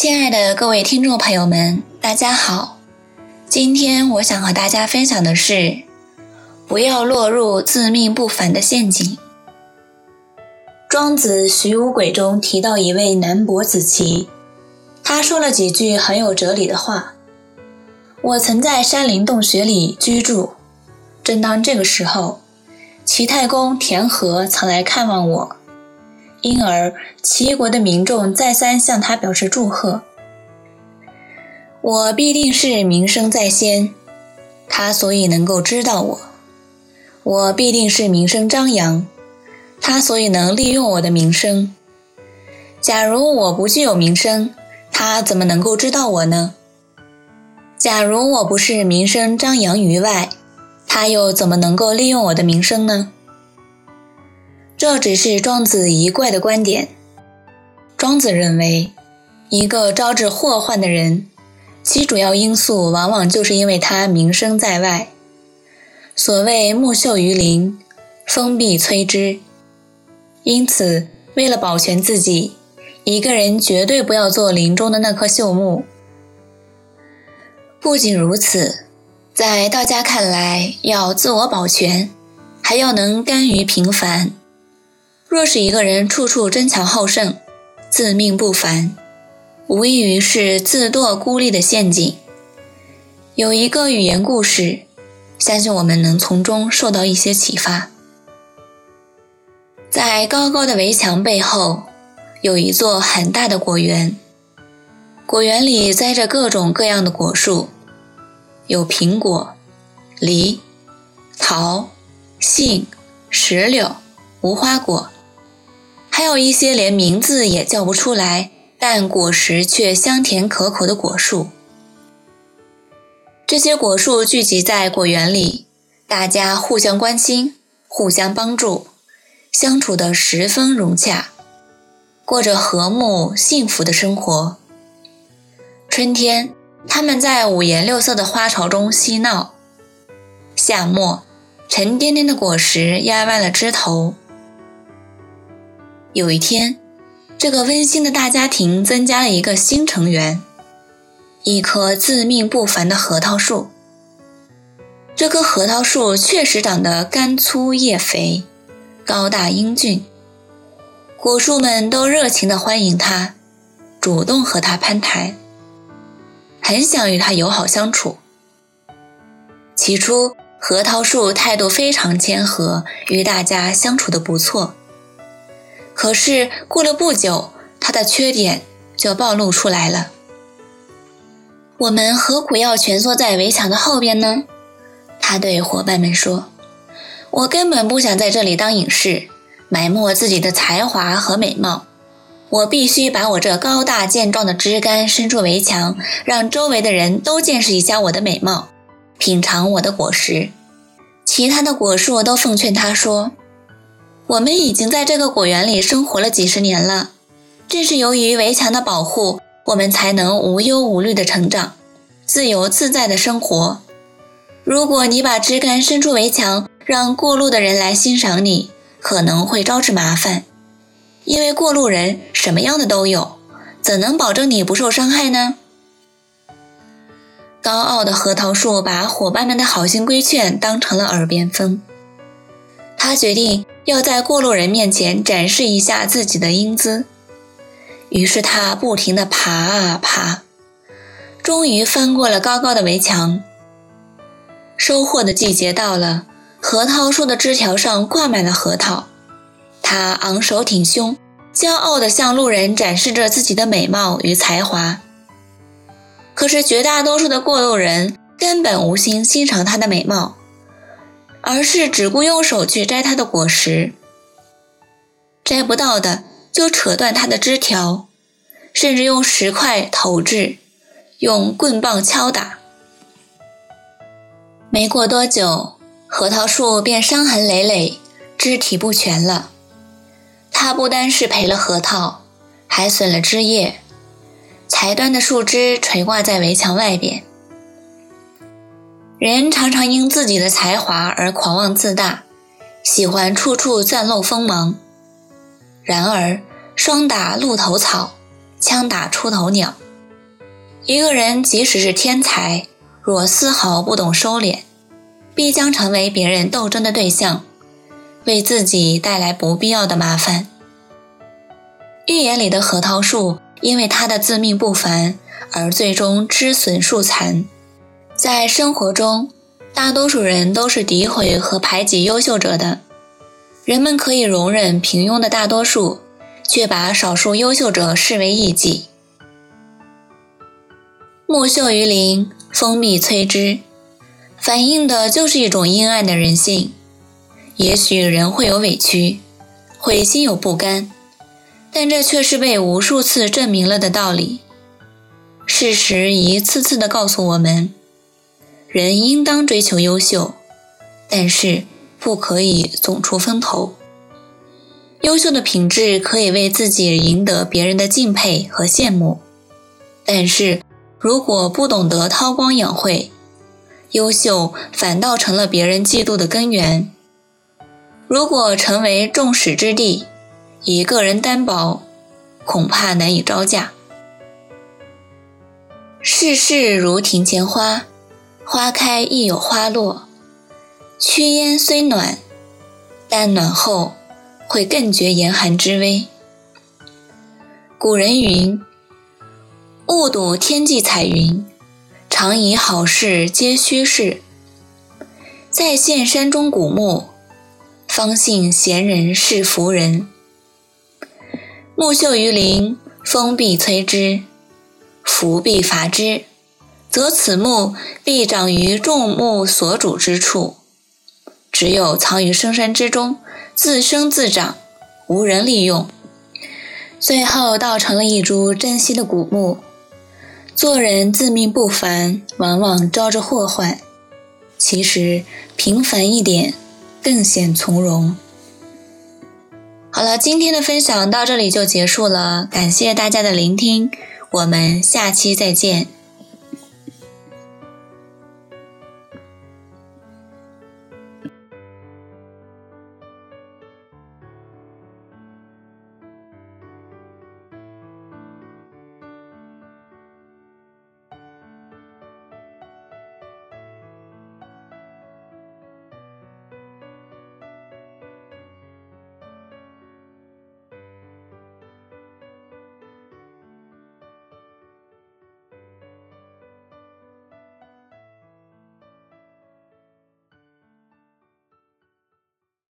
亲爱的各位听众朋友们，大家好。今天我想和大家分享的是，不要落入自命不凡的陷阱。庄子《徐无鬼》中提到一位南伯子期，他说了几句很有哲理的话。我曾在山林洞穴里居住，正当这个时候，齐太公田和曾来看望我。因而，齐国的民众再三向他表示祝贺。我必定是名声在先，他所以能够知道我；我必定是名声张扬，他所以能利用我的名声。假如我不具有名声，他怎么能够知道我呢？假如我不是名声张扬于外，他又怎么能够利用我的名声呢？这只是庄子一贯的观点。庄子认为，一个招致祸患的人，其主要因素往往就是因为他名声在外。所谓木秀于林，风必摧之。因此，为了保全自己，一个人绝对不要做林中的那棵秀木。不仅如此，在道家看来，要自我保全，还要能甘于平凡。若是一个人处处争强好胜，自命不凡，无异于是自堕孤立的陷阱。有一个寓言故事，相信我们能从中受到一些启发。在高高的围墙背后，有一座很大的果园，果园里栽着各种各样的果树，有苹果、梨、桃、杏、石榴、无花果。还有一些连名字也叫不出来，但果实却香甜可口的果树。这些果树聚集在果园里，大家互相关心，互相帮助，相处得十分融洽，过着和睦幸福的生活。春天，他们在五颜六色的花草中嬉闹；夏末，沉甸甸的果实压弯了枝头。有一天，这个温馨的大家庭增加了一个新成员——一棵自命不凡的核桃树。这棵核桃树确实长得干粗叶肥，高大英俊。果树们都热情地欢迎他，主动和他攀谈，很想与他友好相处。起初，核桃树态度非常谦和，与大家相处得不错。可是过了不久，他的缺点就暴露出来了。我们何苦要蜷缩在围墙的后边呢？他对伙伴们说：“我根本不想在这里当隐士，埋没自己的才华和美貌。我必须把我这高大健壮的枝干伸出围墙，让周围的人都见识一下我的美貌，品尝我的果实。”其他的果树都奉劝他说。我们已经在这个果园里生活了几十年了，正是由于围墙的保护，我们才能无忧无虑的成长，自由自在的生活。如果你把枝干伸出围墙，让过路的人来欣赏你，可能会招致麻烦，因为过路人什么样的都有，怎能保证你不受伤害呢？高傲的核桃树把伙伴们的好心规劝当成了耳边风，他决定。要在过路人面前展示一下自己的英姿，于是他不停地爬啊爬，终于翻过了高高的围墙。收获的季节到了，核桃树的枝条上挂满了核桃，他昂首挺胸，骄傲地向路人展示着自己的美貌与才华。可是绝大多数的过路人根本无心欣赏他的美貌。而是只顾用手去摘它的果实，摘不到的就扯断它的枝条，甚至用石块投掷，用棍棒敲打。没过多久，核桃树便伤痕累累，肢体不全了。它不单是赔了核桃，还损了枝叶，裁断的树枝垂挂在围墙外边。人常常因自己的才华而狂妄自大，喜欢处处钻漏锋芒。然而，霜打露头草，枪打出头鸟。一个人即使是天才，若丝毫不懂收敛，必将成为别人斗争的对象，为自己带来不必要的麻烦。寓言里的核桃树，因为它的自命不凡，而最终枝损树残。在生活中，大多数人都是诋毁和排挤优秀者的。人们可以容忍平庸的大多数，却把少数优秀者视为异己。木秀于林，风必摧之，反映的就是一种阴暗的人性。也许人会有委屈，会心有不甘，但这却是被无数次证明了的道理。事实一次次地告诉我们，人应当追求优秀，但是不可以总出风头。优秀的品质可以为自己赢得别人的敬佩和羡慕，但是。如果不懂得韬光养晦，优秀反倒成了别人嫉妒的根源。如果成为众矢之的，以个人单薄，恐怕难以招架。世事如庭前花，花开亦有花落。驱烟虽暖，但暖后会更觉严寒之危。古人云。误睹天际彩云，常以好事皆虚事。再现山中古木，方信贤人是福人。木秀于林，风必摧之，福必伐之，则此木必长于众木所主之处。只有藏于深山之中，自生自长，无人利用，最后倒成了一株珍稀的古木。做人自命不凡，往往招着祸患。其实平凡一点，更显从容。好了，今天的分享到这里就结束了，感谢大家的聆听，我们下期再见。